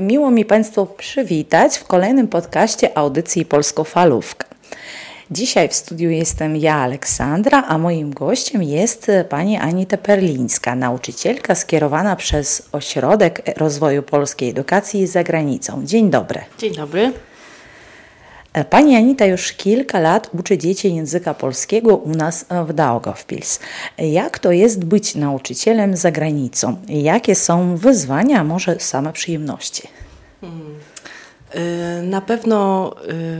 Miło mi Państwa przywitać w kolejnym podcaście audycji Polskofalówka. Dzisiaj w studiu jestem ja, Aleksandra, a moim gościem jest pani Anita Perlińska, nauczycielka skierowana przez Ośrodek Rozwoju Polskiej Edukacji za granicą. Dzień dobry. Dzień dobry. Pani Anita już kilka lat uczy dzieci języka polskiego u nas w Daugavpils. Jak to jest być nauczycielem za granicą? Jakie są wyzwania, a może same przyjemności? Hmm. Na pewno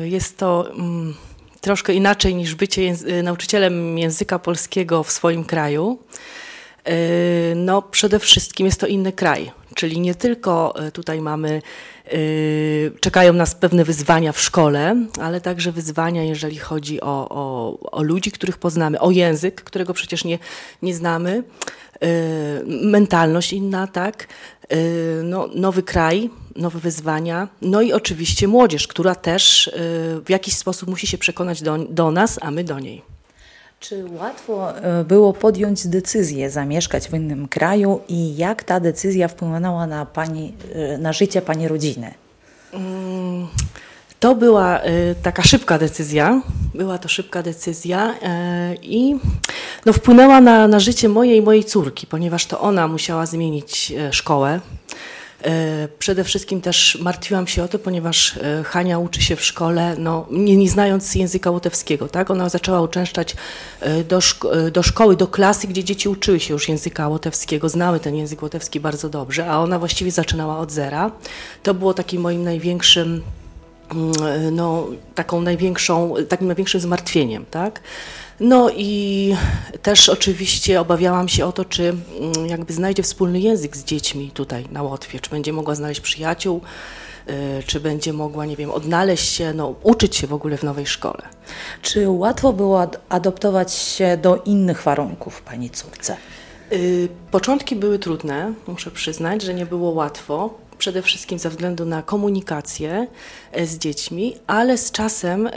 y, jest to mm, troszkę inaczej niż bycie nauczycielem języka polskiego w swoim kraju. Y, no, przede wszystkim jest to inny kraj, czyli nie tylko y, tutaj mamy Yy, czekają nas pewne wyzwania w szkole, ale także wyzwania, jeżeli chodzi o, o, o ludzi, których poznamy, o język, którego przecież nie, nie znamy, yy, mentalność inna, tak, no, nowy kraj, nowe wyzwania, no i oczywiście młodzież, która też w jakiś sposób musi się przekonać do, do nas, a my do niej. Czy łatwo było podjąć decyzję zamieszkać w innym kraju i jak ta decyzja wpłynęła na, pani, na życie Pani rodziny? Mm, to była taka szybka decyzja. Była to szybka decyzja i no, wpłynęła na, na życie mojej i mojej córki, ponieważ to ona musiała zmienić szkołę. E, przede wszystkim też martwiłam się o to, ponieważ e, Hania uczy się w szkole, no, nie, nie znając języka łotewskiego, tak? Ona zaczęła uczęszczać e, do, szko do szkoły, do klasy, gdzie dzieci uczyły się już języka łotewskiego, znały ten język łotewski bardzo dobrze, a ona właściwie zaczynała od zera. To było takim moim największym mm, no, taką największą, takim największym zmartwieniem, tak? No i też oczywiście obawiałam się o to, czy mm, jakby znajdzie wspólny język z dziećmi tutaj na Łotwie, czy będzie mogła znaleźć przyjaciół, y, czy będzie mogła, nie wiem, odnaleźć się, no, uczyć się w ogóle w nowej szkole. Czy łatwo było adoptować się do innych warunków Pani córce? Y, początki były trudne, muszę przyznać, że nie było łatwo przede wszystkim ze względu na komunikację e, z dziećmi, ale z czasem e,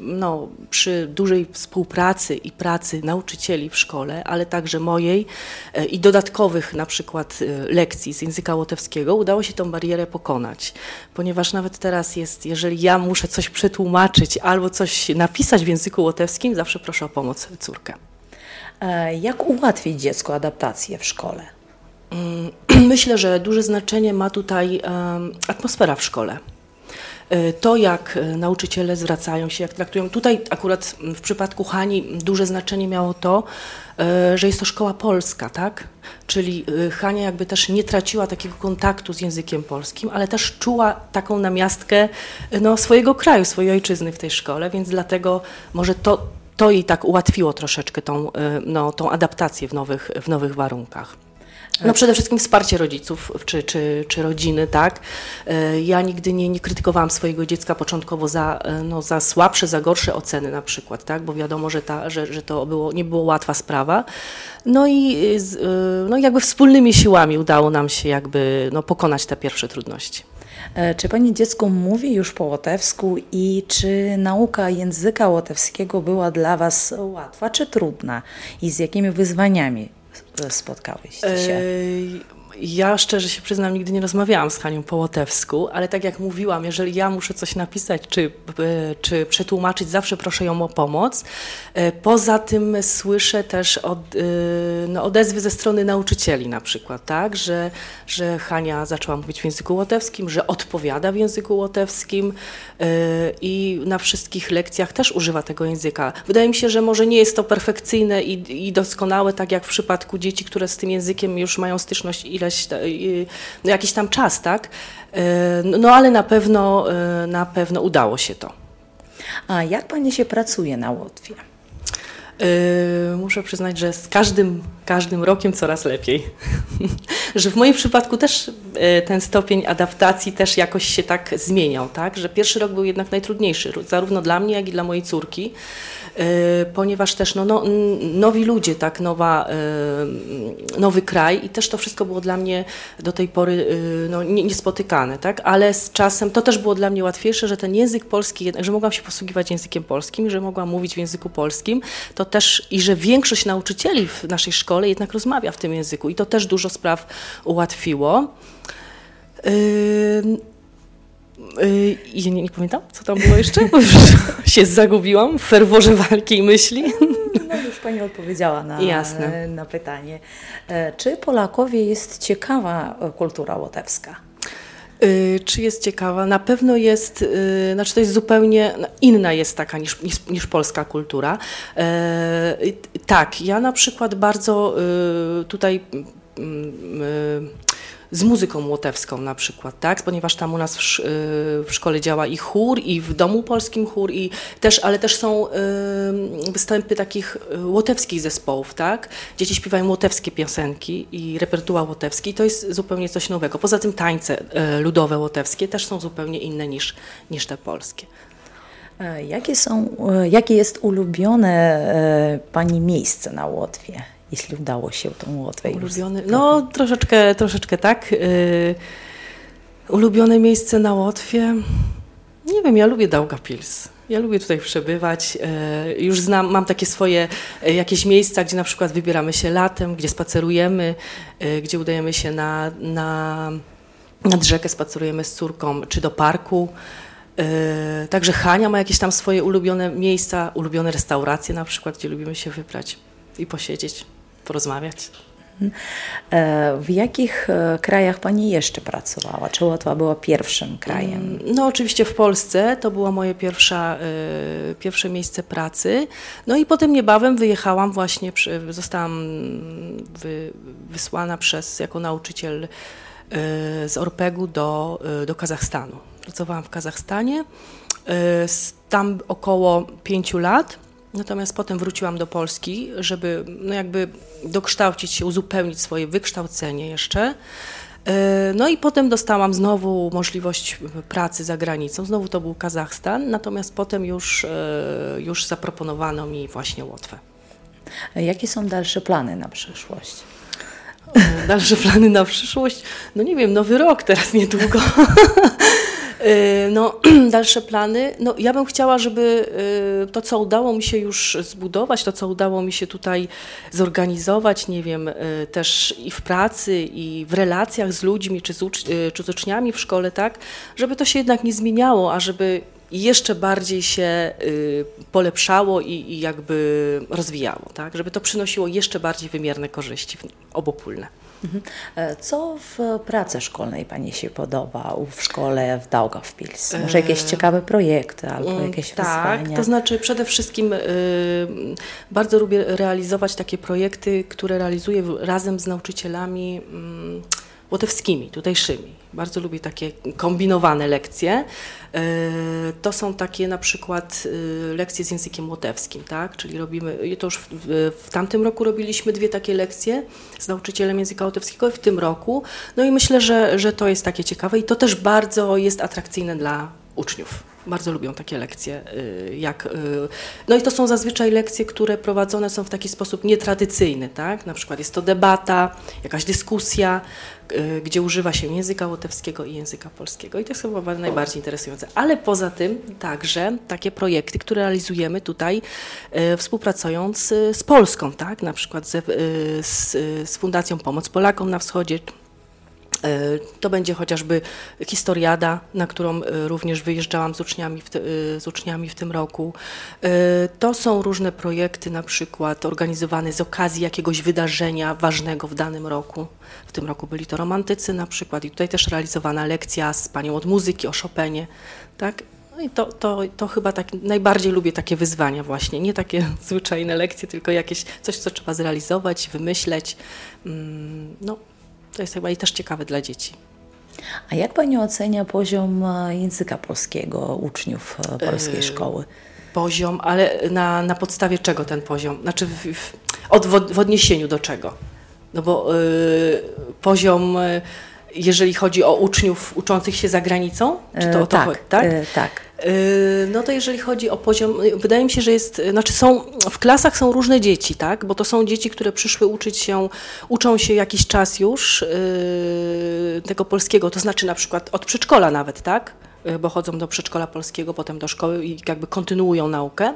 no, przy dużej współpracy i pracy nauczycieli w szkole, ale także mojej e, i dodatkowych na przykład lekcji z języka łotewskiego udało się tą barierę pokonać, ponieważ nawet teraz jest, jeżeli ja muszę coś przetłumaczyć albo coś napisać w języku łotewskim, zawsze proszę o pomoc córkę. Jak ułatwić dziecku adaptację w szkole? Myślę, że duże znaczenie ma tutaj atmosfera w szkole. E, to, jak e, nauczyciele zwracają się, jak traktują. Tutaj akurat w przypadku Hani duże znaczenie miało to, e, że jest to szkoła polska, tak? Czyli Hania jakby też nie traciła takiego kontaktu z językiem polskim, ale też czuła taką namiastkę no, swojego kraju, swojej ojczyzny w tej szkole, więc dlatego może to, to jej tak ułatwiło troszeczkę tą, no, tą adaptację w nowych, w nowych warunkach. No przede wszystkim wsparcie rodziców czy, czy, czy rodziny, tak. E, ja nigdy nie, nie krytykowałam swojego dziecka początkowo za, e, no, za słabsze, za gorsze oceny na przykład, tak, bo wiadomo, że, ta, że, że to było, nie było łatwa sprawa. No i e, no, jakby wspólnymi siłami udało nam się jakby no, pokonać te pierwsze trudności. Czy Pani dziecko mówi już po łotewsku i czy nauka języka łotewskiego była dla Was łatwa czy trudna i z jakimi wyzwaniami spotkałyście się? Ja szczerze się przyznam, nigdy nie rozmawiałam z Hanią po łotewsku, ale tak jak mówiłam, jeżeli ja muszę coś napisać czy, e, czy przetłumaczyć, zawsze proszę ją o pomoc. E, poza tym słyszę też od, e, no, odezwy ze strony nauczycieli na przykład, tak, że, że Hania zaczęła mówić w języku łotewskim, że odpowiada w języku łotewskim i na wszystkich lekcjach też używa tego języka. Wydaje mi się, że może nie jest to perfekcyjne i, i doskonałe, tak jak w przypadku dzieci, które z tym językiem już mają styczność ile ileś, no jakiś tam czas, tak? E, no ale na pewno, e, na pewno udało się to. A jak Pani się pracuje na Łotwie? Muszę przyznać, że z każdym, każdym rokiem coraz lepiej. że w moim przypadku też ten stopień adaptacji też jakoś się tak zmieniał, tak? Że pierwszy rok był jednak najtrudniejszy, zarówno dla mnie, jak i dla mojej córki. Y, ponieważ też no, no, nowi ludzie, tak, nowa, y, nowy kraj i też to wszystko było dla mnie do tej pory y, no, niespotykane, tak, ale z czasem to też było dla mnie łatwiejsze, że ten język polski, że mogłam się posługiwać językiem polskim, że mogłam mówić w języku polskim, to też i że większość nauczycieli w naszej szkole jednak rozmawia w tym języku i to też dużo spraw ułatwiło. Yy, yy, nie, nie, pamiętam, co tam było jeszcze? się zagubiłam w ferworze walki i myśli. No już Pani odpowiedziała na, Jasne. na pytanie. E, czy Polakowie jest ciekawa kultura łotewska? Yy, czy jest ciekawa? Na pewno jest, yy, znaczy to jest zupełnie inna jest taka niż, niż, niż polska kultura. Yy, tak, ja na przykład bardzo y, tutaj mm, y, z muzyką łotewską na przykład, tak? Ponieważ tam u nas w, w, szkole działa i chór, i w domu polskim chór, i też, ale też są y, występy takich y, łotewskich zespołów, tak? Dzieci śpiewają łotewskie piosenki i repertuar łotewski, i to jest zupełnie coś nowego. Poza tym tańce y, ludowe łotewskie też są zupełnie inne niż, niż te polskie. E, jakie, są, e, jakie jest ulubione e, Pani miejsce na Łotwie? Jeśli udało się tą Łotwę Ulubiony, No troszeczkę, troszeczkę tak. Yy, ulubione miejsce na Łotwie? Nie wiem, ja lubię Daugavpils. Ja lubię tutaj przebywać. Yy, już znam, mam takie swoje yy, jakieś miejsca, gdzie na przykład wybieramy się latem, gdzie spacerujemy, yy, gdzie udajemy się na, na, nad rzekę, spacerujemy z córką, czy do parku. Także Hania ma jakieś tam swoje ulubione miejsca, ulubione restauracje na przykład, gdzie lubimy się wybrać i posiedzieć porozmawiać. E, w jakich e, krajach Pani jeszcze pracowała? Czy Łotwa była pierwszym krajem? Mm, no oczywiście w Polsce, to było moje pierwsza, y, pierwsze miejsce pracy. No i potem niebawem wyjechałam właśnie, zostałam wy, wysłana przez, jako nauczyciel z Orpegu do, do Kazachstanu. Pracowałam w Kazachstanie, tam około pięciu lat. Natomiast potem wróciłam do Polski, żeby no jakby dokształcić się, uzupełnić swoje wykształcenie jeszcze. E, no i potem dostałam znowu możliwość pracy za granicą. Znowu to był Kazachstan, natomiast potem już, e, już zaproponowano mi właśnie Łotwę. Jakie są dalsze plany na przyszłość? Dalsze plany na przyszłość? No nie wiem, nowy rok teraz niedługo. Y, no, dalsze plany. No, ja bym chciała, żeby y, to, co udało mi się już zbudować, to, co udało mi się tutaj zorganizować, nie wiem, y, też i w pracy, i w relacjach z ludźmi, czy z, ucz czy z uczniami w szkole, tak, żeby to się jednak nie zmieniało, a żeby jeszcze bardziej się polepszało i, i jakby rozwijało, tak, żeby to przynosiło jeszcze bardziej wymierne korzyści obopólne. Mhm. E, co w pracy szkolnej Pani się podoba w szkole w Daugavpils? Może jakieś e, ciekawe projekty albo mm, jakieś tak, wyzwania? to znaczy przede wszystkim y, bardzo lubię realizować takie projekty, które realizuję razem z nauczycielami y, łotewskimi, tutejszymi. Bardzo lubię takie kombinowane lekcje. E, to są takie na przykład e, lekcje z językiem łotewskim, tak? Czyli robimy, to już w, w, tamtym roku robiliśmy dwie takie lekcje z nauczycielem języka łotewskiego w tym roku. No i myślę, że, że to jest takie ciekawe i to też bardzo jest atrakcyjne dla uczniów. Bardzo lubią takie lekcje. Y, jak, y, no i to są zazwyczaj lekcje, które prowadzone są w taki sposób nietradycyjny. Tak? Na przykład jest to debata, jakaś dyskusja, y, gdzie używa się języka łotewskiego i języka polskiego. I to jest chyba najbardziej interesujące. Ale poza tym także takie projekty, które realizujemy tutaj, współpracując z Polską, tak? na przykład z, z, z Fundacją Pomoc Polakom na Wschodzie, to będzie chociażby historiada, na którą e, również wyjeżdżałam z uczniami w, te, e, z uczniami w tym roku. To są różne projekty, na przykład organizowane z okazji jakiegoś wydarzenia ważnego w danym roku. W tym roku byli to romantycy na przykład i tutaj też realizowana lekcja z panią od muzyki o Chopinie. Tak? No i to, to, to chyba tak najbardziej lubię takie wyzwania właśnie, nie takie zwyczajne lekcje, tylko jakieś coś, co trzeba zrealizować, wymyśleć. Mm, no, to jest chyba i też ciekawe dla dzieci. A jak Pani ocenia poziom e, języka polskiego uczniów e, polskiej e, szkoły? Poziom, ale na, na podstawie czego ten poziom? Znaczy w, w, od, w odniesieniu do czego? No bo y, poziom, jeżeli chodzi o uczniów uczących się za granicą, czy to o to tak, chodzi? Tak, tak. Yy, no to jeżeli chodzi o poziom, wydaje mi się, że jest, znaczy są, w klasach są różne dzieci, tak, bo to są dzieci, które przyszły uczyć się, uczą się jakiś czas już yy, tego polskiego, to znaczy na przykład od przedszkola nawet, tak, yy, bo chodzą do przedszkola polskiego, potem do szkoły i jakby kontynuują naukę.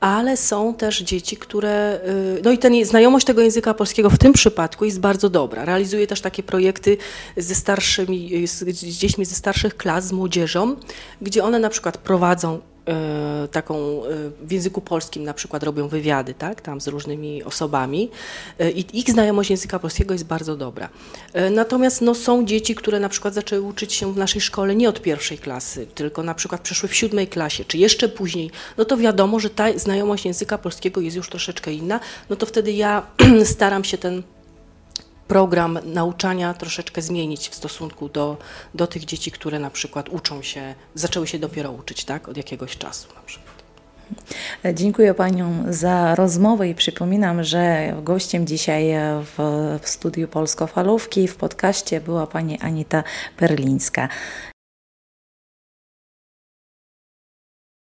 Ale są też dzieci, które. y, No i ten, znajomość tego języka polskiego w tym przypadku jest bardzo dobra. Realizuję też takie projekty ze starszymi, y, z, z dziećmi ze starszych klas, z młodzieżą, gdzie one na przykład prowadzą taką e, w języku polskim na przykład robią wywiady, tak, tam z różnymi osobami e, i ich znajomość języka polskiego jest bardzo dobra. E, Natomiast no, są dzieci, które na przykład zaczęły uczyć się w naszej szkole nie od pierwszej klasy, tylko na przykład przeszły w siódmej klasie, czy jeszcze później, no to wiadomo, że ta znajomość języka polskiego jest już troszeczkę inna, no to wtedy ja staram się ten program nauczania troszeczkę zmienić w stosunku do, do tych dzieci, które na przykład uczą się, zaczęły się dopiero uczyć, tak, od jakiegoś czasu na przykład. Dziękuję Panią za rozmowę i przypominam, że gościem dzisiaj w, w studiu Polskofalówki w podcaście była Pani Anita Perlińska.